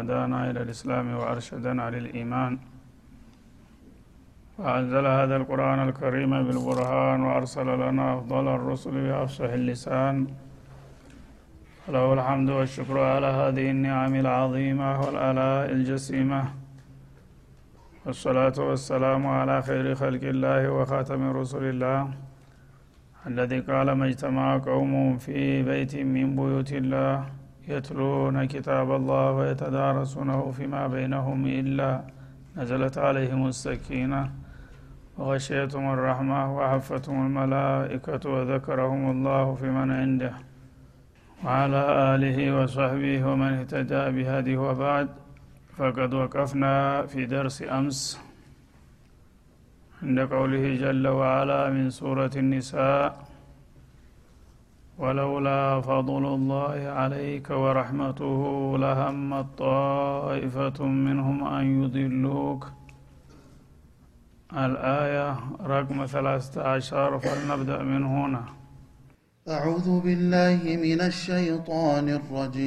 هدانا إلى الإسلام وأرشدنا للإيمان. وأنزل هذا القرآن الكريم بالبرهان وأرسل لنا أفضل الرسل بأفصح اللسان. له الحمد والشكر على هذه النعم العظيمة والآلاء الجسيمة. والصلاة والسلام على خير خلق الله وخاتم رسل الله الذي قال ما اجتمع قوم في بيت من بيوت الله. يتلون كتاب الله ويتدارسونه فيما بينهم إلا نزلت عليهم السكينة. وغشيتهم الرحمة وحفتهم الملائكة وذكرهم الله في من عنده. وعلى آله وصحبه ومن اهتدى بهذه وبعد. فقد وقفنا في درس أمس عند قوله جل وعلا من سورة النساء. ولولا فضل الله عليك ورحمته لهمت طائفة منهم أن يضلوك. الآية رقم ثلاثة عشر فلنبدأ من هنا. أعوذ بالله من الشيطان الرجيم.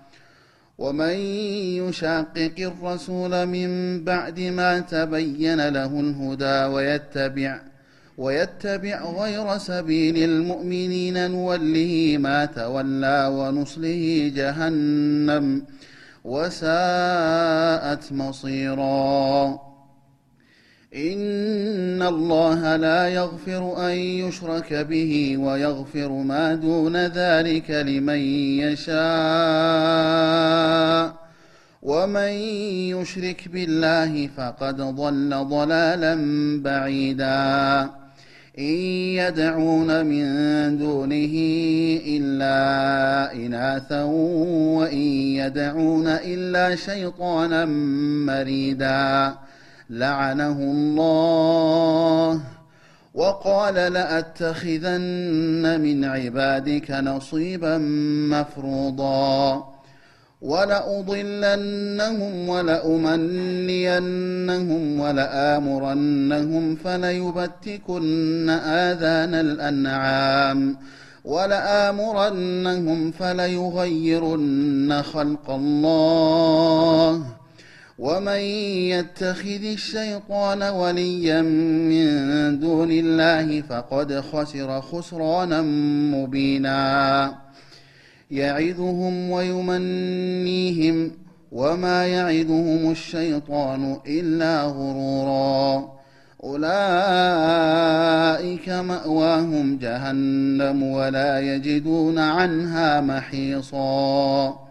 ومن يشاقق الرسول من بعد ما تبين له الهدى ويتبع ويتبع غير سبيل المؤمنين نوله ما تولى ونصله جهنم وساءت مصيرا. إن الله لا يغفر أن يشرك به ويغفر ما دون ذلك لمن يشاء ومن يشرك بالله فقد ضل ضلالا بعيدا إن يدعون من دونه إلا إناثا وإن يدعون إلا شيطانا مريدا لعنه الله وقال لأتخذن من عبادك نصيبا مفروضا ولأضلنهم ولأمنينهم ولآمرنهم فليبتكن آذان الأنعام ولآمرنهم فليغيرن خلق الله ومن يتخذ الشيطان وليا من دون الله فقد خسر خسرانا مبينا. يعظهم ويمنيهم وما يعدهم الشيطان إلا غرورا. أولئك مأواهم جهنم ولا يجدون عنها محيصا.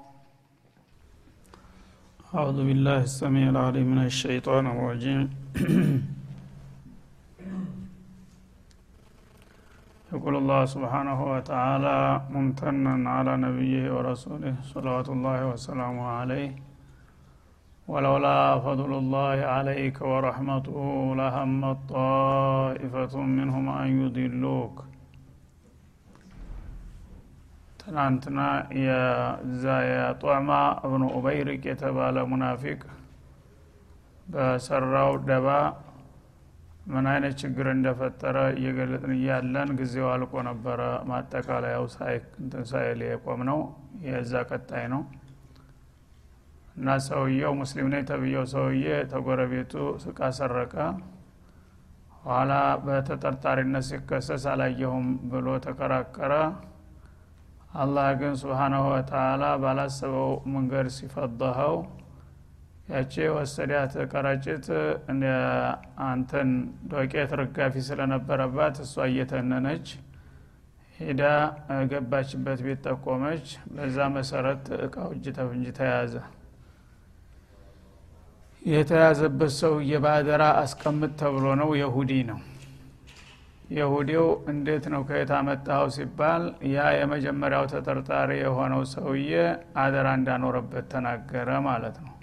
أعوذ بالله السميع العليم من الشيطان الرجيم. يقول الله سبحانه وتعالى ممتنا على نبيه ورسوله صلوات الله وسلامه عليه. ولولا فضل الله عليك ورحمته لهمت طائفة منهم أن يضلوك. ትናንትና የዛ የጧዕማ እብኑ ኡበይርቅ የተባለ ሙናፊቅ በሰራው ደባ ምን አይነት ችግር እንደፈጠረ እየገለጥን እያለን ጊዜው አልቆ ነበረ። ማጠቃለያው ሳይል የቆም ነው የዛ ቀጣይ ነው። እና ሰውየው ሙስሊም ነኝ ተብየው ሰውዬ ተጎረቤቱ ስቃ ሰረቀ። ኋላ በተጠርጣሪነት ሲከሰስ አላየሁም ብሎ ተከራከረ አላህ ግን ስብሓናሁ ወተላ ባላሰበው መንገድ ሲፈضኸው ያቺ ወሰዳት ቀረጭት አንተን ዶቄት ርጋፊ ስለነበረባት እሷ እየተነነች ሄዳ ገባችበት ቤት ጠቆመች። በዛ መሰረት እቃው እጅ ተፍንጅ ተያዘ። የተያዘበት ሰውዬ በአደራ አስቀምጥ ተብሎ ነው የሁዲ ነው የሁዲው እንዴት ነው ከየት አመጣኸው ሲባል ያ የመጀመሪያው ተጠርጣሪ የሆነው ሰውዬ አደራ እንዳኖረበት ተናገረ ማለት ነው።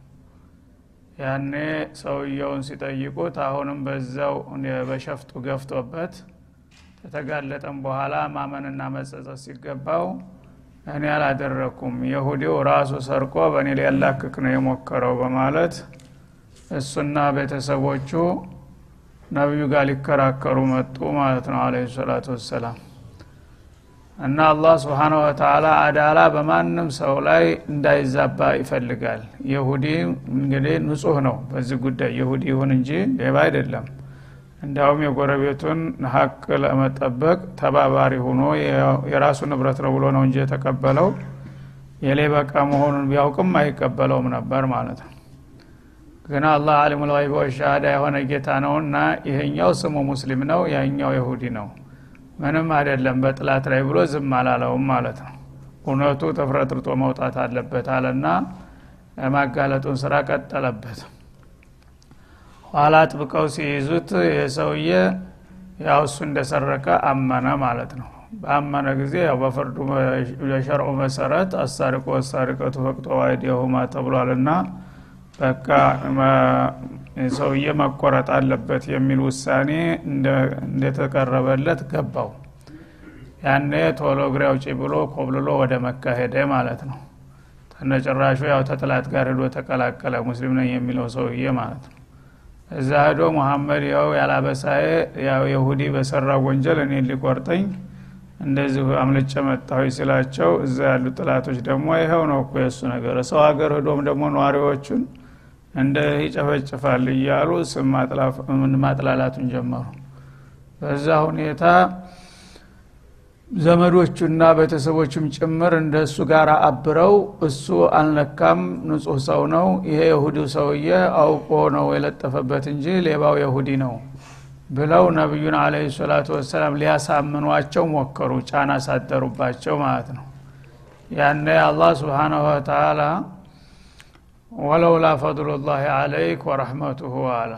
ያኔ ሰውየውን ሲጠይቁት አሁንም በዛው በሸፍጡ ገፍቶበት ከተጋለጠም በኋላ ማመንና መጸጸት ሲገባው እኔ አላደረኩም የሁዲው ራሱ ሰርቆ በእኔ ሊያላክክ ነው የሞከረው በማለት እሱና ቤተሰቦቹ ነቢዩ ጋር ሊከራከሩ መጡ ማለት ነው አለ ሰላቱ ወሰላም። እና አላህ ስብሓነ ወተላ አዳላ በማንም ሰው ላይ እንዳይዛባ ይፈልጋል። የሁዲ እንግዲህ ንጹህ ነው በዚህ ጉዳይ። የሁዲ ይሁን እንጂ ሌባ አይደለም። እንዲያውም የጎረቤቱን ሀቅ ለመጠበቅ ተባባሪ ሆኖ የራሱ ንብረት ነው ብሎ ነው እንጂ የተቀበለው። የሌባ እቃ መሆኑን ቢያውቅም አይቀበለውም ነበር ማለት ነው ግን አላህ አሊሙ ልይብ ወሻሃዳ የሆነ ጌታ ነውና ይሄኛው ስሙ ሙስሊም ነው ያኛው የሁዲ ነው። ምንም አይደለም በጥላት ላይ ብሎ ዝም አላለውም ማለት ነው። እውነቱ ተፍረጥርጦ መውጣት አለበት አለና የማጋለጡን ስራ ቀጠለበት። ኋላ ጥብቀው ሲይዙት የሰውዬ ያው እሱ እንደሰረቀ አመነ ማለት ነው። በአመነ ጊዜ ያው በፍርዱ የሸርዑ መሰረት አሳሪቆ ወሳሪቀቱ ፈቅጦ አይዲያሁማ ተብሏልና በቃ ሰውዬ መቆረጥ አለበት የሚል ውሳኔ እንደተቀረበለት ገባው። ያኔ ቶሎ እግሬ አውጪ ብሎ ኮብልሎ ወደ መካ ሄደ ማለት ነው። ተነጭራሹ ያው ተጥላት ጋር ሄዶ ተቀላቀለ ሙስሊም ነኝ የሚለው ሰውዬ ማለት ነው። እዛ ሄዶ ሙሐመድ ያው ያላበሳዬ ያው የሁዲ በሰራ ወንጀል እኔ ሊቆርጠኝ እንደዚሁ አምልጨ መጣሁ ሲላቸው እዛ ያሉ ጥላቶች ደግሞ ይኸው ነው እኮ የእሱ ነገር። ሰው ሀገር ሄዶም ደግሞ ነዋሪዎቹን እንደ ይጨፈጭፋል እያሉ ስም ማጥላላቱን ጀመሩ። በዛ ሁኔታ ዘመዶቹና ቤተሰቦቹም ጭምር እንደ እሱ ጋር አብረው እሱ አልነካም ንጹህ ሰው ነው ይሄ የሁዲው ሰውዬ አውቆ ነው የለጠፈበት እንጂ ሌባው የሁዲ ነው ብለው ነቢዩን አለ ሰላቱ ወሰላም ሊያሳምኗቸው ሞከሩ ጫና ሳደሩባቸው ማለት ነው። ያነ አላህ ስብሓናሁ ወተላ ወለውላ ፈضሉላህ አለይክ ወረሕመቱሁ አላ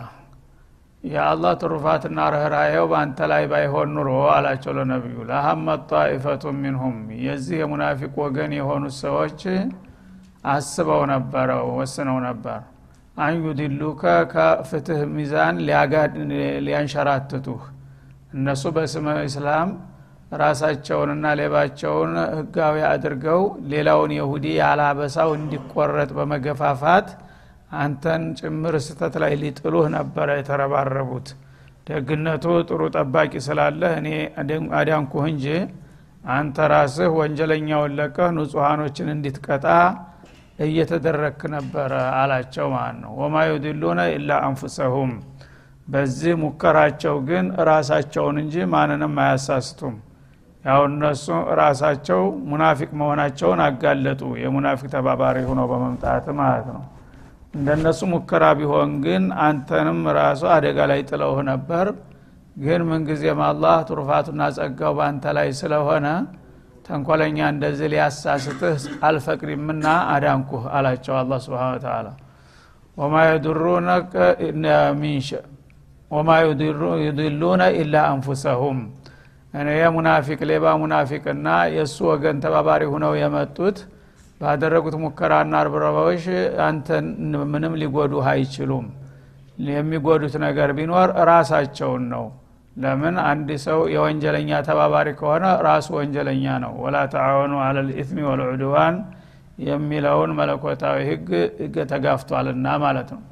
የአላህ ትሩፋትና ርኅራሄው በአንተ ላይ ባይሆን ኑሮ አላቸው ለነቢዩ። ለሀመት ጣኢፈቱ ሚንሁም የዚህ የሙናፊቅ ወገን የሆኑት ሰዎች አስበው ነበረ ወስነው ነበር። አንዩድሉከ ከፍትህ ሚዛን ሊያንሸራትቱህ። እነሱ በስመ እስላም ራሳቸውንና ሌባቸውን ህጋዊ አድርገው ሌላውን የሁዲ ያላበሳው እንዲቆረጥ በመገፋፋት አንተን ጭምር ስተት ላይ ሊጥሉህ ነበረ የተረባረቡት። ደግነቱ ጥሩ ጠባቂ ስላለህ እኔ አዳንኩህ እንጂ አንተ ራስህ ወንጀለኛውን ለቀህ ንጹሐኖችን እንዲትቀጣ እየተደረክ ነበረ አላቸው ማለት ነው ወማ ዩድሉነ ኢላ አንፉሰሁም። በዚህ ሙከራቸው ግን ራሳቸውን እንጂ ማንንም አያሳስቱም ያው እነሱ ራሳቸው ሙናፊቅ መሆናቸውን አጋለጡ። የሙናፊቅ ተባባሪ ሆኖ በመምጣት ማለት ነው። እንደነሱ ሙከራ ቢሆን ግን አንተንም ራሱ አደጋ ላይ ጥለውህ ነበር። ግን ምንጊዜም አላህ ትሩፋቱና ጸጋው በአንተ ላይ ስለሆነ ተንኮለኛ እንደዚህ ሊያሳስትህ አልፈቅድምና አዳንኩህ አላቸው አላ ስብን ተላ ወማ የድሩነከ ሚንሸ ወማ ዩድሉነ ኢላ አንፉሰሁም እኔ ሙናፊቅ ሌባ ሙናፊቅና የእሱ ወገን ተባባሪ ሁነው የመጡት ባደረጉት ሙከራና አርብረባዎች አንተን ምንም ሊጎዱህ አይችሉም። የሚጎዱት ነገር ቢኖር ራሳቸውን ነው። ለምን? አንድ ሰው የወንጀለኛ ተባባሪ ከሆነ ራሱ ወንጀለኛ ነው። ወላ ተዓወኑ አለ ልኢትሚ ወልዑድዋን የሚለውን መለኮታዊ ህግ ተጋፍቷልና ማለት ነው።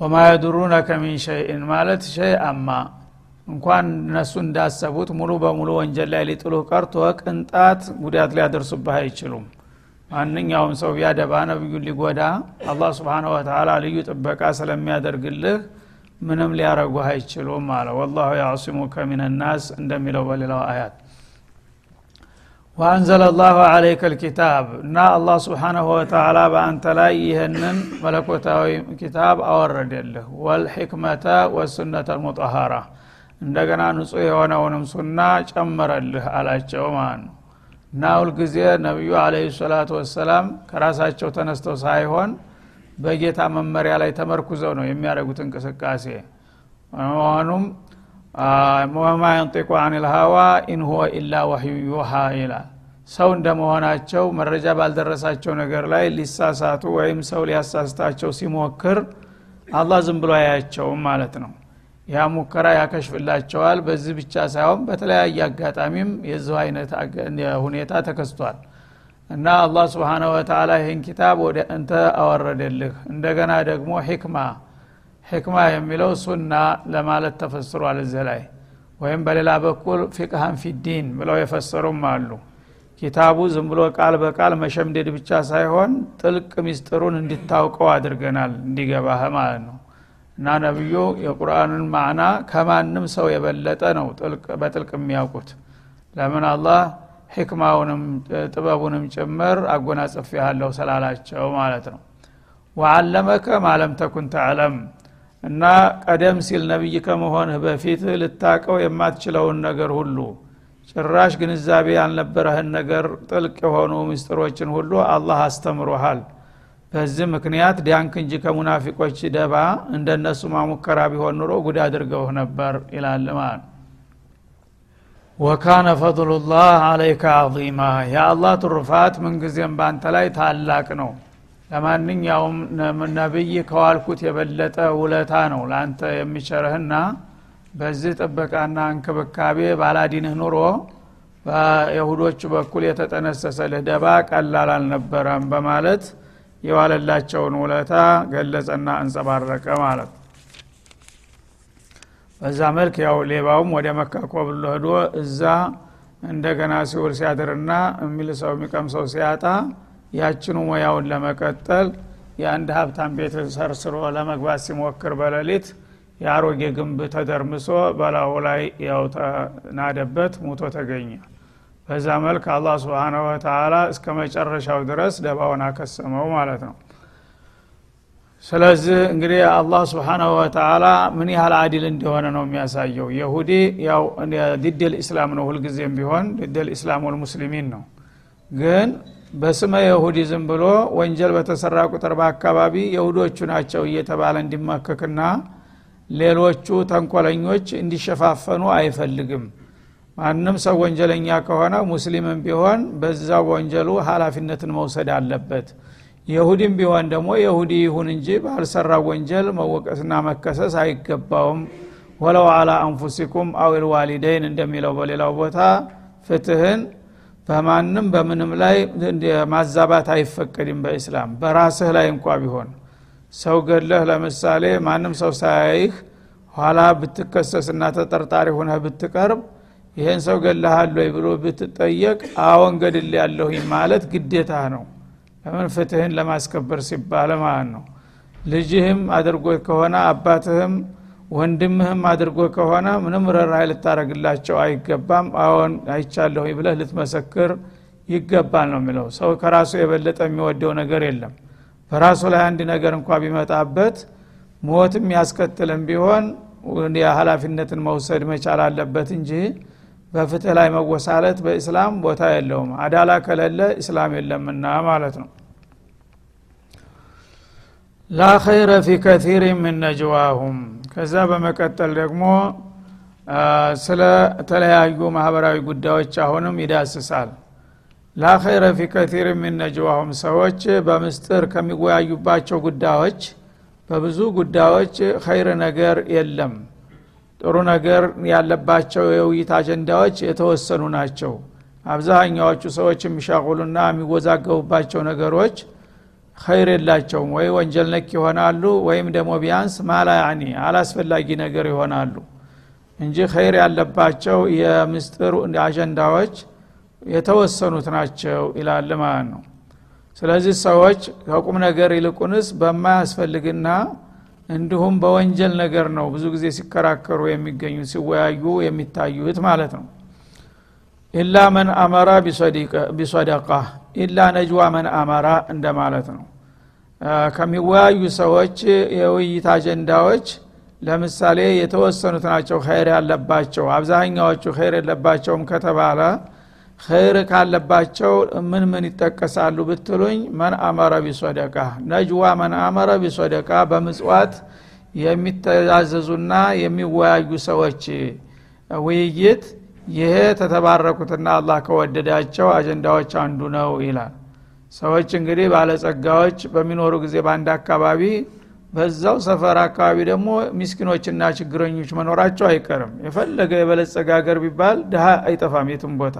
ወማ የዱሩነከ ሚን ሸይእን ማለት ሸይ አማ እንኳን እነሱ እንዳሰቡት ሙሉ በሙሉ ወንጀል ላይ ሊጥሉህ ቀርቶ ቅንጣት ጉዳት ሊያደርሱብህ አይችሉም። ማንኛውም ሰው ቢያደባ ነብዩን ሊጎዳ አላህ ስብሓን ወተላ ልዩ ጥበቃ ስለሚያደርግልህ ምንም ሊያረጉህ አይችሉም አለ። ወላሁ ያዕሲሙከ ሚንናስ እንደሚለው በሌላው አያት። ወአንዘለ ላሁ አለይከ ልኪታብ እና አላህ ስብሓናሁ ወተላ በአንተ ላይ ይህንን መለኮታዊ ኪታብ አወረደልህ። ወልሕክመተ ወሱነተ ልሙጠሃራ እንደገና ንጹህ የሆነውንም ሱና ጨመረልህ አላቸው ማለት ነው። እና ሁልጊዜ ነቢዩ አለህ ሰላቱ ወሰላም ከራሳቸው ተነስተው ሳይሆን በጌታ መመሪያ ላይ ተመርኩዘው ነው የሚያደርጉት እንቅስቃሴ። መሆኑም وما ينطق عن الهوى إن هو إلا وحي يوحى ይላል። ሰው እንደመሆናቸው መረጃ ባልደረሳቸው ነገር ላይ ሊሳሳቱ ወይም ሰው ሊያሳስታቸው ሲሞክር አላህ ዝም ብሎ አያቸውም ማለት ነው ያ ሙከራ ያከሽፍላቸዋል። በዚህ ብቻ ሳይሆን በተለያየ አጋጣሚም የዚሁ አይነት ሁኔታ ተከስቷል። እና አላህ سبحانه وتعالى ይህን ኪታብ ወደ አንተ አወረደልህ። እንደገና ደግሞ ሕክማ ሕክማ የሚለው ሱና ለማለት ተፈስሯል እዚህ ላይ። ወይም በሌላ በኩል ፊቅሃን ፊዲን ብለው የፈሰሩም አሉ። ኪታቡ ዝም ብሎ ቃል በቃል መሸምደድ ብቻ ሳይሆን ጥልቅ ሚስጥሩን እንዲታውቀው አድርገናል። እንዲገባህ ማለት ነው እና ነቢዩ የቁርአንን ማዕና ከማንም ሰው የበለጠ ነው በጥልቅ የሚያውቁት። ለምን አላህ ሕክማውንም ጥበቡንም ጭምር አጎናጽፍ ያለው ስላላቸው ማለት ነው። ወአለመከ ማለም ተኩን ተዕለም እና ቀደም ሲል ነቢይ ከመሆንህ በፊት ልታቀው የማትችለውን ነገር ሁሉ ጭራሽ ግንዛቤ ያልነበረህን ነገር ጥልቅ የሆኑ ምስጢሮችን ሁሉ አላህ አስተምሮሃል በዚህ ምክንያት ዲያንክ እንጂ ከሙናፊቆች ደባ እንደነሱ ማሙከራ ቢሆን ኑሮ ጉድ አድርገውህ ነበር ይላል ማለት ወካነ ፈضሉላህ አለይከ አዚማ የአላህ ትሩፋት ምንጊዜም በአንተ ላይ ታላቅ ነው። ለማንኛውም ነብይ ከዋልኩት የበለጠ ውለታ ነው ለአንተ የሚቸርህና በዚህ ጥበቃና እንክብካቤ ባላዲንህ ኑሮ በይሁዶቹ በኩል የተጠነሰሰልህ ደባ ቀላል አልነበረም በማለት የዋለላቸውን ውለታ ገለጸና አንጸባረቀ ማለት ነው። በዛ መልክ ያው ሌባውም ወደ መካ ኮብሎ ሄዶ እዛ እንደገና ሲውል ሲያድርና የሚል ሰው የሚቀምሰው ሲያጣ ያችኑ ሙያውን ለመቀጠል የአንድ ሀብታም ቤት ሰርስሮ ለመግባት ሲሞክር በሌሊት የአሮጌ ግንብ ተደርምሶ በላዩ ላይ ያው ተናደበት ሙቶ ተገኘ በዛ መልክ አላህ ስብሓነ ወተላ እስከ መጨረሻው ድረስ ደባውን አከሰመው ማለት ነው። ስለዚህ እንግዲህ አላህ ስብሓናሁ ወተላ ምን ያህል አዲል እንደሆነ ነው የሚያሳየው። የሁዲ ያው ዲደል ኢስላም ነው ሁልጊዜም ቢሆን ዲደል ኢስላም ወልሙስሊሚን ነው። ግን በስመ የሁዲ ዝም ብሎ ወንጀል በተሰራ ቁጥር በአካባቢ የሁዶቹ ናቸው እየተባለ እንዲመከክና ሌሎቹ ተንኮለኞች እንዲሸፋፈኑ አይፈልግም ማንም ሰው ወንጀለኛ ከሆነ ሙስሊምም ቢሆን በዛው ወንጀሉ ሀላፊነትን መውሰድ አለበት። የሁዲም ቢሆን ደግሞ የሁዲ ይሁን እንጂ ባልሰራው ወንጀል መወቀስና መከሰስ አይገባውም። ወለው አላ አንፉሲኩም አው ልዋሊደይን እንደሚለው በሌላው ቦታ ፍትህን በማንም በምንም ላይ ማዛባት አይፈቀድም በኢስላም። በራስህ ላይ እንኳ ቢሆን ሰው ገለህ ለምሳሌ ማንም ሰው ሳያይህ ኋላ ብትከሰስና ተጠርጣሪ ሁነህ ብትቀርብ ይህን ሰው ገለሃል ወይ ብሎ ብትጠየቅ አዎን ገድል ያለሁኝ ማለት ግዴታ ነው። ለምን ፍትህን ለማስከበር ሲባል ማለት ነው። ልጅህም አድርጎት ከሆነ አባትህም ወንድምህም አድርጎ ከሆነ ምንም ርኅራኄ ልታደረግላቸው አይገባም። አዎን አይቻለሁ ብለህ ልትመሰክር ይገባል ነው የሚለው። ሰው ከራሱ የበለጠ የሚወደው ነገር የለም። በራሱ ላይ አንድ ነገር እንኳ ቢመጣበት ሞት የሚያስከትልም ቢሆን የሀላፊነትን መውሰድ መቻል አለበት እንጂ በፍትህ ላይ መወሳለት በእስላም ቦታ የለውም። አዳላ ከሌለ እስላም የለምና ማለት ነው። ላ ኸይረ ፊ ከቲር ምን ነጅዋሁም። ከዛ በመቀጠል ደግሞ ስለ ተለያዩ ማህበራዊ ጉዳዮች አሁንም ይዳስሳል። ላ ኸይረ ፊ ከቲር ምን ነጅዋሁም። ሰዎች በምስጥር ከሚወያዩባቸው ጉዳዮች በብዙ ጉዳዮች ኸይር ነገር የለም ጥሩ ነገር ያለባቸው የውይይት አጀንዳዎች የተወሰኑ ናቸው። አብዛኛዎቹ ሰዎች የሚሻቁሉና የሚወዛገቡባቸው ነገሮች ኸይር የላቸውም። ወይ ወንጀል ነክ ይሆናሉ ወይም ደግሞ ቢያንስ ማላ ያኒ አላስፈላጊ ነገር ይሆናሉ እንጂ ኸይር ያለባቸው የምስጥር አጀንዳዎች የተወሰኑት ናቸው ይላል ማለት ነው። ስለዚህ ሰዎች ከቁም ነገር ይልቁንስ በማያስፈልግና እንዲሁም በወንጀል ነገር ነው ብዙ ጊዜ ሲከራከሩ የሚገኙ ሲወያዩ የሚታዩት ማለት ነው። ኢላ መን አመራ ቢሶደቃ ኢላ ነጅዋ መን አመራ እንደማለት ነው። ከሚወያዩ ሰዎች የውይይት አጀንዳዎች ለምሳሌ የተወሰኑት ናቸው ኸይር ያለባቸው አብዛኛዎቹ ኸይር የለባቸውም ከተባለ ኸይር ካለባቸው ምን ምን ይጠቀሳሉ ብትሉኝ መን አመረ ቢሶደቃ ነጅዋ መን አመረ ቢሶደቃ በምጽዋት የሚተዛዘዙና የሚወያዩ ሰዎች ውይይት ይሄ ተተባረኩትና አላህ ከወደዳቸው አጀንዳዎች አንዱ ነው ይላል። ሰዎች እንግዲህ ባለጸጋዎች በሚኖሩ ጊዜ በአንድ አካባቢ በዛው ሰፈር አካባቢ ደግሞ ሚስኪኖችና ችግረኞች መኖራቸው አይቀርም። የፈለገ የበለጸጋ ሀገር ቢባል ድሀ አይጠፋም የትም ቦታ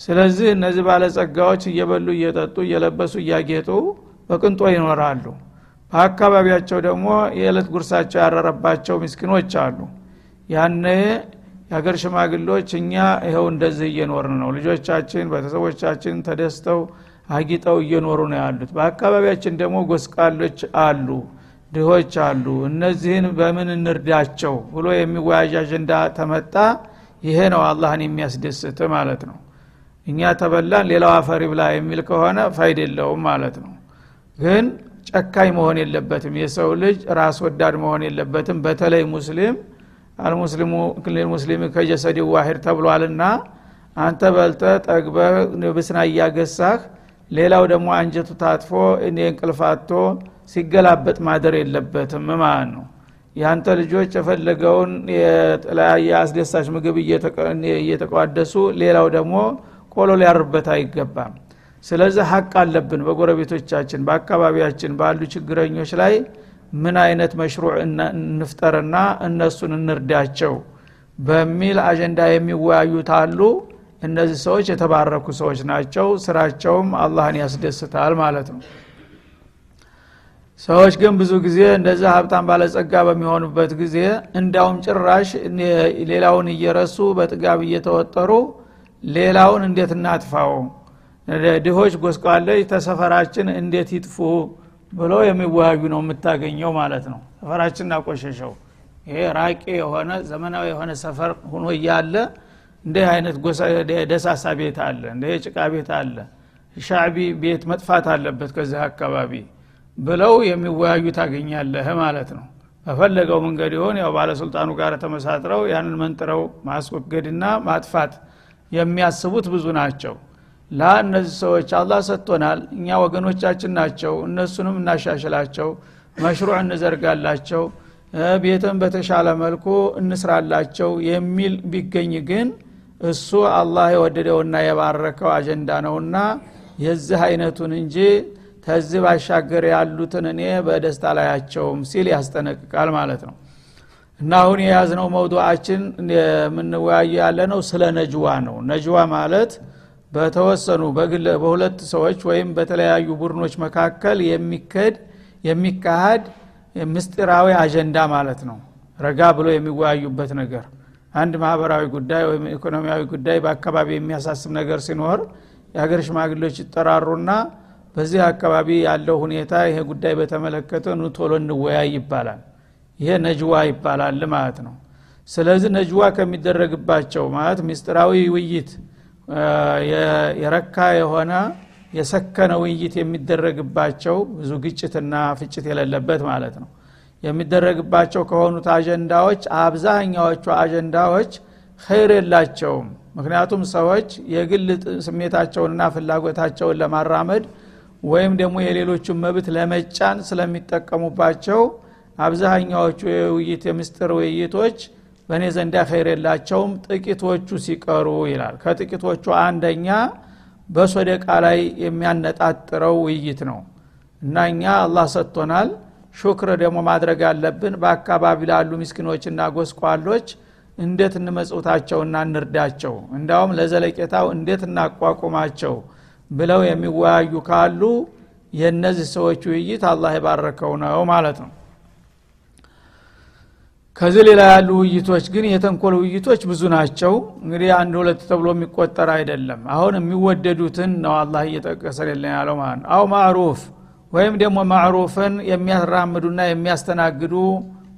ስለዚህ እነዚህ ባለጸጋዎች እየበሉ እየጠጡ እየለበሱ እያጌጡ በቅንጦ ይኖራሉ። በአካባቢያቸው ደግሞ የዕለት ጉርሳቸው ያረረባቸው ምስኪኖች አሉ። ያነ የሀገር ሽማግሎች እኛ ይኸው እንደዚህ እየኖርን ነው። ልጆቻችን ቤተሰቦቻችን ተደስተው አጊጠው እየኖሩ ነው ያሉት። በአካባቢያችን ደግሞ ጎስቃሎች አሉ ድሆች አሉ። እነዚህን በምን እንርዳቸው ብሎ የሚወያዥ አጀንዳ ተመጣ። ይሄ ነው አላህን የሚያስደስት ማለት ነው እኛ ተበላን ሌላው አፈር ይብላ የሚል ከሆነ ፋይዳ የለውም ማለት ነው። ግን ጨካኝ መሆን የለበትም። የሰው ልጅ ራስ ወዳድ መሆን የለበትም። በተለይ ሙስሊም المسلم للمسلم كجسد واحد ተብሏልና አንተ በልተ ጠግበ ብስና እያገሳህ ሌላው ደግሞ አንጀቱ ታጥፎ እንቅልፍ አጥቶ ሲገላበጥ ማደር የለበትም ማለት ነው። ያንተ ልጆች የፈለገውን የተለያየ አስደሳች ምግብ እየተቋደሱ ሌላው ደግሞ ቆሎ ሊያርበት አይገባም። ስለዚህ ሀቅ አለብን በጎረቤቶቻችን በአካባቢያችን ባሉ ችግረኞች ላይ ምን አይነት መሽሩዕ እንፍጠርና እነሱን እንርዳቸው በሚል አጀንዳ የሚወያዩት አሉ። እነዚህ ሰዎች የተባረኩ ሰዎች ናቸው። ስራቸውም አላህን ያስደስታል ማለት ነው። ሰዎች ግን ብዙ ጊዜ እንደዛ ሀብታም ባለጸጋ በሚሆኑበት ጊዜ እንዳውም ጭራሽ ሌላውን እየረሱ በጥጋብ እየተወጠሩ ሌላውን እንዴት እናጥፋው? ድሆች ጎስቋለች ተሰፈራችን እንዴት ይጥፉ? ብሎ የሚወያዩ ነው የምታገኘው ማለት ነው። ሰፈራችን እናቆሸሸው ይሄ ራቂ የሆነ ዘመናዊ የሆነ ሰፈር ሁኖ እያለ እንዲህ አይነት ደሳሳ ቤት አለ እንደ ጭቃ ቤት አለ ሻዕቢ ቤት መጥፋት አለበት ከዚህ አካባቢ ብለው የሚወያዩ ታገኛለህ ማለት ነው። በፈለገው መንገድ ይሆን ያው ባለስልጣኑ ጋር ተመሳጥረው ያንን መንጥረው ማስወገድና ማጥፋት የሚያስቡት ብዙ ናቸው። ላ እነዚህ ሰዎች አላህ ሰጥቶናል እኛ ወገኖቻችን ናቸው እነሱንም እናሻሽላቸው መሽሩዕ እንዘርጋላቸው ቤትን በተሻለ መልኩ እንስራላቸው የሚል ቢገኝ ግን እሱ አላህ የወደደውና የባረከው አጀንዳ ነውና የዚህ አይነቱን እንጂ ተዚህ ባሻገር ያሉትን እኔ በደስታ ላያቸውም ሲል ያስጠነቅቃል ማለት ነው እና አሁን የያዝነው መውዱዓችን የምንወያየ ያለ ነው ስለ ነጅዋ ነው። ነጅዋ ማለት በተወሰኑ በሁለት ሰዎች ወይም በተለያዩ ቡድኖች መካከል የሚከድ የሚካሄድ ምስጢራዊ አጀንዳ ማለት ነው። ረጋ ብሎ የሚወያዩበት ነገር። አንድ ማህበራዊ ጉዳይ ወይም ኢኮኖሚያዊ ጉዳይ በአካባቢ የሚያሳስብ ነገር ሲኖር የሀገር ሽማግሌዎች ይጠራሩና በዚህ አካባቢ ያለው ሁኔታ ይሄ ጉዳይ በተመለከተ ኑ ቶሎ እንወያይ ይባላል ይሄ ነጅዋ ይባላል ማለት ነው። ስለዚህ ነጅዋ ከሚደረግባቸው ማለት ምስጢራዊ ውይይት የረካ የሆነ የሰከነ ውይይት የሚደረግባቸው ብዙ ግጭትና ፍጭት የሌለበት ማለት ነው። የሚደረግባቸው ከሆኑት አጀንዳዎች አብዛኛዎቹ አጀንዳዎች ኸይር የላቸውም። ምክንያቱም ሰዎች የግል ስሜታቸውንና ፍላጎታቸውን ለማራመድ ወይም ደግሞ የሌሎቹን መብት ለመጫን ስለሚጠቀሙባቸው አብዛኛዎቹ የውይይት የምስጢር ውይይቶች በእኔ ዘንዳ ኸይር የላቸውም። ጥቂቶቹ ሲቀሩ ይላል። ከጥቂቶቹ አንደኛ በሶደቃ ላይ የሚያነጣጥረው ውይይት ነው። እና እኛ አላህ ሰጥቶናል። ሹክር ደግሞ ማድረግ አለብን። በአካባቢ ላሉ ምስኪኖችና ጎስቋሎች እንዴት እንመጽውታቸውና እንርዳቸው? እንዳውም ለዘለቄታው እንዴት እናቋቁማቸው ብለው የሚወያዩ ካሉ የእነዚህ ሰዎች ውይይት አላህ የባረከው ነው ማለት ነው ከዚህ ሌላ ያሉ ውይይቶች ግን የተንኮል ውይይቶች ብዙ ናቸው። እንግዲህ አንድ ሁለት ተብሎ የሚቆጠር አይደለም። አሁን የሚወደዱትን ነው አላህ እየጠቀሰልን ያለው ማለት ነው። አው ማዕሩፍ ወይም ደግሞ ማዕሩፍን የሚያራምዱና የሚያስተናግዱ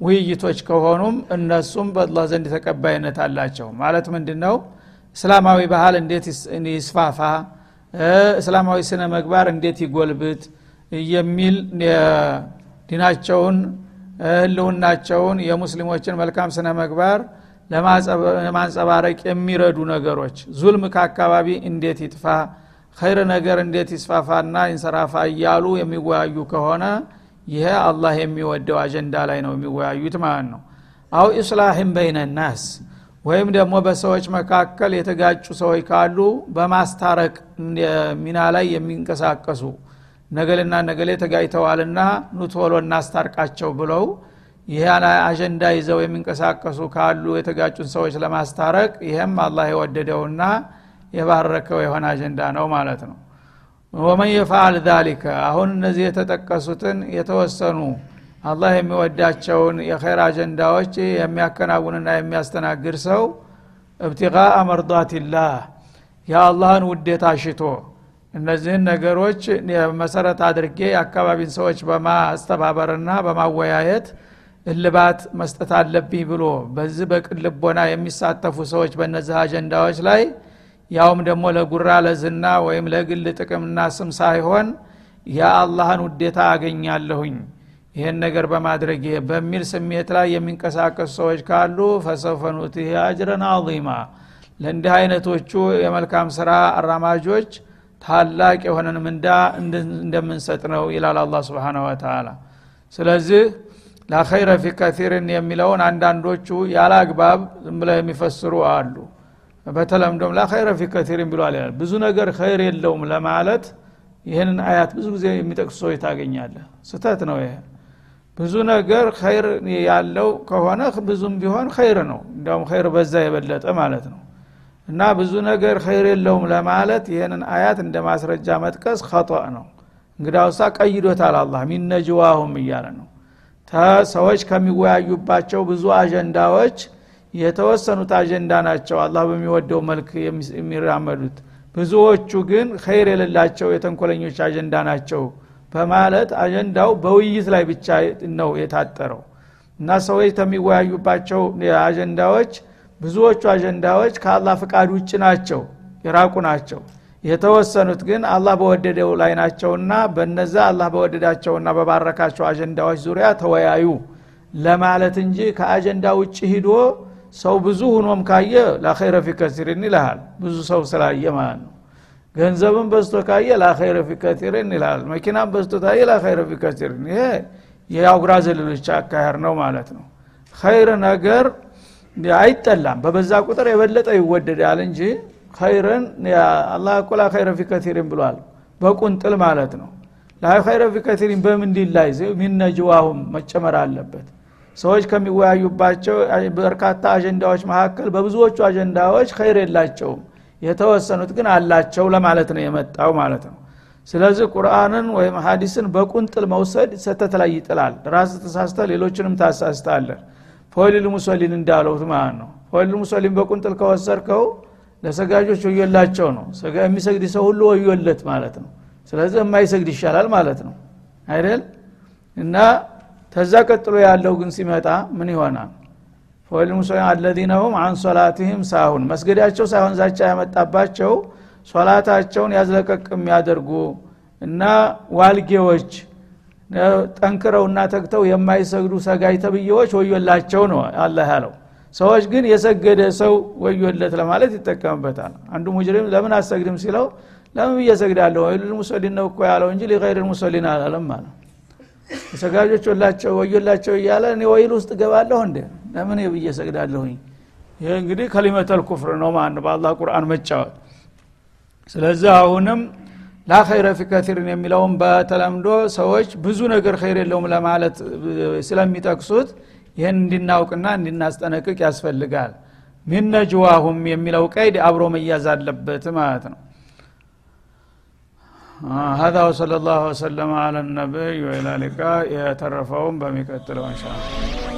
ውይይቶች ከሆኑም እነሱም በአላህ ዘንድ ተቀባይነት አላቸው። ማለት ምንድን ነው እስላማዊ ባህል እንዴት ይስፋፋ? እስላማዊ ስነ መግባር እንዴት ይጎልብት? የሚል ዲናቸውን ህልውናቸውን የሙስሊሞችን መልካም ስነ መግባር ለማንጸባረቅ የሚረዱ ነገሮች። ዙልም ከአካባቢ እንዴት ይጥፋ ኸይር ነገር እንዴት ይስፋፋና ይንሰራፋ እያሉ የሚወያዩ ከሆነ ይሄ አላህ የሚወደው አጀንዳ ላይ ነው የሚወያዩት ማለት ነው። አው ኢስላህም በይነ ናስ ወይም ደግሞ በሰዎች መካከል የተጋጩ ሰዎች ካሉ በማስታረቅ ሚና ላይ የሚንቀሳቀሱ ነገልና ነገሌ ተጋጭተዋልና ኑቶሎ እናስታርቃቸው ብለው ይህን አጀንዳ ይዘው የሚንቀሳቀሱ ካሉ የተጋጩን ሰዎች ለማስታረቅ ይህም አላህ የወደደውና የባረከው የሆነ አጀንዳ ነው ማለት ነው። ወመን የፈአል ዛሊከ አሁን እነዚህ የተጠቀሱትን የተወሰኑ አላህ የሚወዳቸውን የኸይር አጀንዳዎች የሚያከናውንና የሚያስተናግድ ሰው እብትቃ መርዳትላህ የአላህን ውዴታ ሽቶ እነዚህን ነገሮች መሰረት አድርጌ የአካባቢን ሰዎች በማስተባበርና በማወያየት እልባት መስጠት አለብኝ ብሎ በዚህ በቅን ልቦና የሚሳተፉ ሰዎች በእነዚህ አጀንዳዎች ላይ ያውም ደግሞ ለጉራ ለዝና ወይም ለግል ጥቅምና ስም ሳይሆን የአላህን ውዴታ አገኛለሁኝ ይህን ነገር በማድረግ በሚል ስሜት ላይ የሚንቀሳቀሱ ሰዎች ካሉ ፈሰፈኑትህ አጅረን አዚማ ለእንዲህ አይነቶቹ የመልካም ስራ አራማጆች ታላቅ የሆነን ምንዳ እንደምንሰጥ ነው ይላል አላ ስብን ወተላ ስለዚህ ላኸይረ ፊ ከቲርን የሚለውን አንዳንዶቹ ያለ አግባብ ዝም ብለው የሚፈስሩ አሉ። በተለምዶም ላኸይረ ፊ ከቲርን ብሏል ያል ብዙ ነገር ኸይር የለውም ለማለት ይህንን አያት ብዙ ጊዜ የሚጠቅሱ ሰዎች ታገኛለህ። ስተት ነው ይሄ። ብዙ ነገር ኸይር ያለው ከሆነ ብዙም ቢሆን ኸይር ነው። እንዲያውም ኸይር በዛ የበለጠ ማለት ነው እና ብዙ ነገር ኸይር የለውም ለማለት ይህንን አያት እንደ ማስረጃ መጥቀስ ከጧእ ነው። እንግዳውሳ ቀይዶታል አላ ሚነጅዋሁም እያለ ነው። ሰዎች ከሚወያዩባቸው ብዙ አጀንዳዎች የተወሰኑት አጀንዳ ናቸው አላህ በሚወደው መልክ የሚራመዱት። ብዙዎቹ ግን ኸይር የሌላቸው የተንኮለኞች አጀንዳ ናቸው በማለት አጀንዳው በውይይት ላይ ብቻ ነው የታጠረው። እና ሰዎች ከሚወያዩባቸው አጀንዳዎች ብዙዎቹ አጀንዳዎች ከአላህ ፍቃድ ውጭ ናቸው የራቁ ናቸው። የተወሰኑት ግን አላህ በወደደው ላይ ናቸውና በነዛ አላህ በወደዳቸውና በባረካቸው አጀንዳዎች ዙሪያ ተወያዩ ለማለት እንጂ ከአጀንዳ ውጭ ሂዶ ሰው ብዙ ሁኖም ካየ ላኸይረ ፊ ከሲርን ይልሃል። ብዙ ሰው ስላየ ማለት ነው። ገንዘብን በዝቶ ካየ ላኸይረ ፊ ከሲርን ይልሃል። መኪናም በዝቶ ታየ ላኸይረ ፊ ከሲርን ይሄ የአጉራ ዘልሎች አካሄር ነው ማለት ነው። ኸይር ነገር አይጠላም። በበዛ ቁጥር የበለጠ ይወደዳል እንጂ ኸይርን አላህ እኮ ላኸይረ ፊ ከቲሪን ብሏል። በቁንጥል ማለት ነው። ላኸይረ ፊ ከቲሪን በምንዲን ላይ? ሚነጅዋሁም መጨመር አለበት። ሰዎች ከሚወያዩባቸው በርካታ አጀንዳዎች መካከል በብዙዎቹ አጀንዳዎች ኸይር የላቸውም። የተወሰኑት ግን አላቸው ለማለት ነው የመጣው ማለት ነው። ስለዚህ ቁርአንን ወይም ሀዲስን በቁንጥል መውሰድ ስህተት ላይ ይጥላል። ራስ ተሳስተ ሌሎችንም ታሳስታለህ فويل للمصلين እንዳለው ማለት ነው። فويل للمصلين በቁንጥል ከወሰድከው ለሰጋጆች ወዮላቸው ነው። የሚሰግድ ሰው ሁሉ ወዮለት ማለት ነው። ስለዚህ የማይሰግድ ይሻላል ማለት ነው። አይደል? እና ተዛ ቀጥሎ ያለው ግን ሲመጣ ምን ይሆናል? للمصلين الذين هم عن صلاتهم ساهون መስገዳቸው ሳይሆን ዛቻ ያመጣባቸው ሶላታቸውን ያዝለቀቅ የሚያደርጉ እና ዋልጌዎች ጠንክረውና ተግተው የማይሰግዱ ሰጋጅ ተብዬዎች ወዮላቸው ነው አላህ ያለው። ሰዎች ግን የሰገደ ሰው ወዮለት ለማለት ይጠቀምበታል። አንዱ ሙጅሪም ለምን አሰግድም ሲለው ለምን ብዬ ሰግዳለሁ ወይሉል ሙሰሊን ነው እኮ ያለው እንጂ ሊገይር ሙሰሊን አላለም ማለት ሰጋጆች ወላቸው ወዮላቸው እያለ እኔ ወይል ውስጥ ገባለሁ እንደ ለምን ብዬ ይህ እንግዲህ ከሊመተል ኩፍር ነው ማለት በአላህ ቁርአን መጫወት። ስለዚህ አሁንም ላኸይረ ፊ ከቲርን የሚለውን በተለምዶ ሰዎች ብዙ ነገር ኸይር የለውም ለማለት ስለሚጠቅሱት ይህን እንድናውቅና እንድናስጠነቅቅ ያስፈልጋል ሚን ነጅዋሁም የሚለው ቀይድ አብሮ መያዝ አለበት ማለት ነው هذا وصلى الله وسلم على النبي وإلى لقاء يترفون بمكتل وإن شاء الله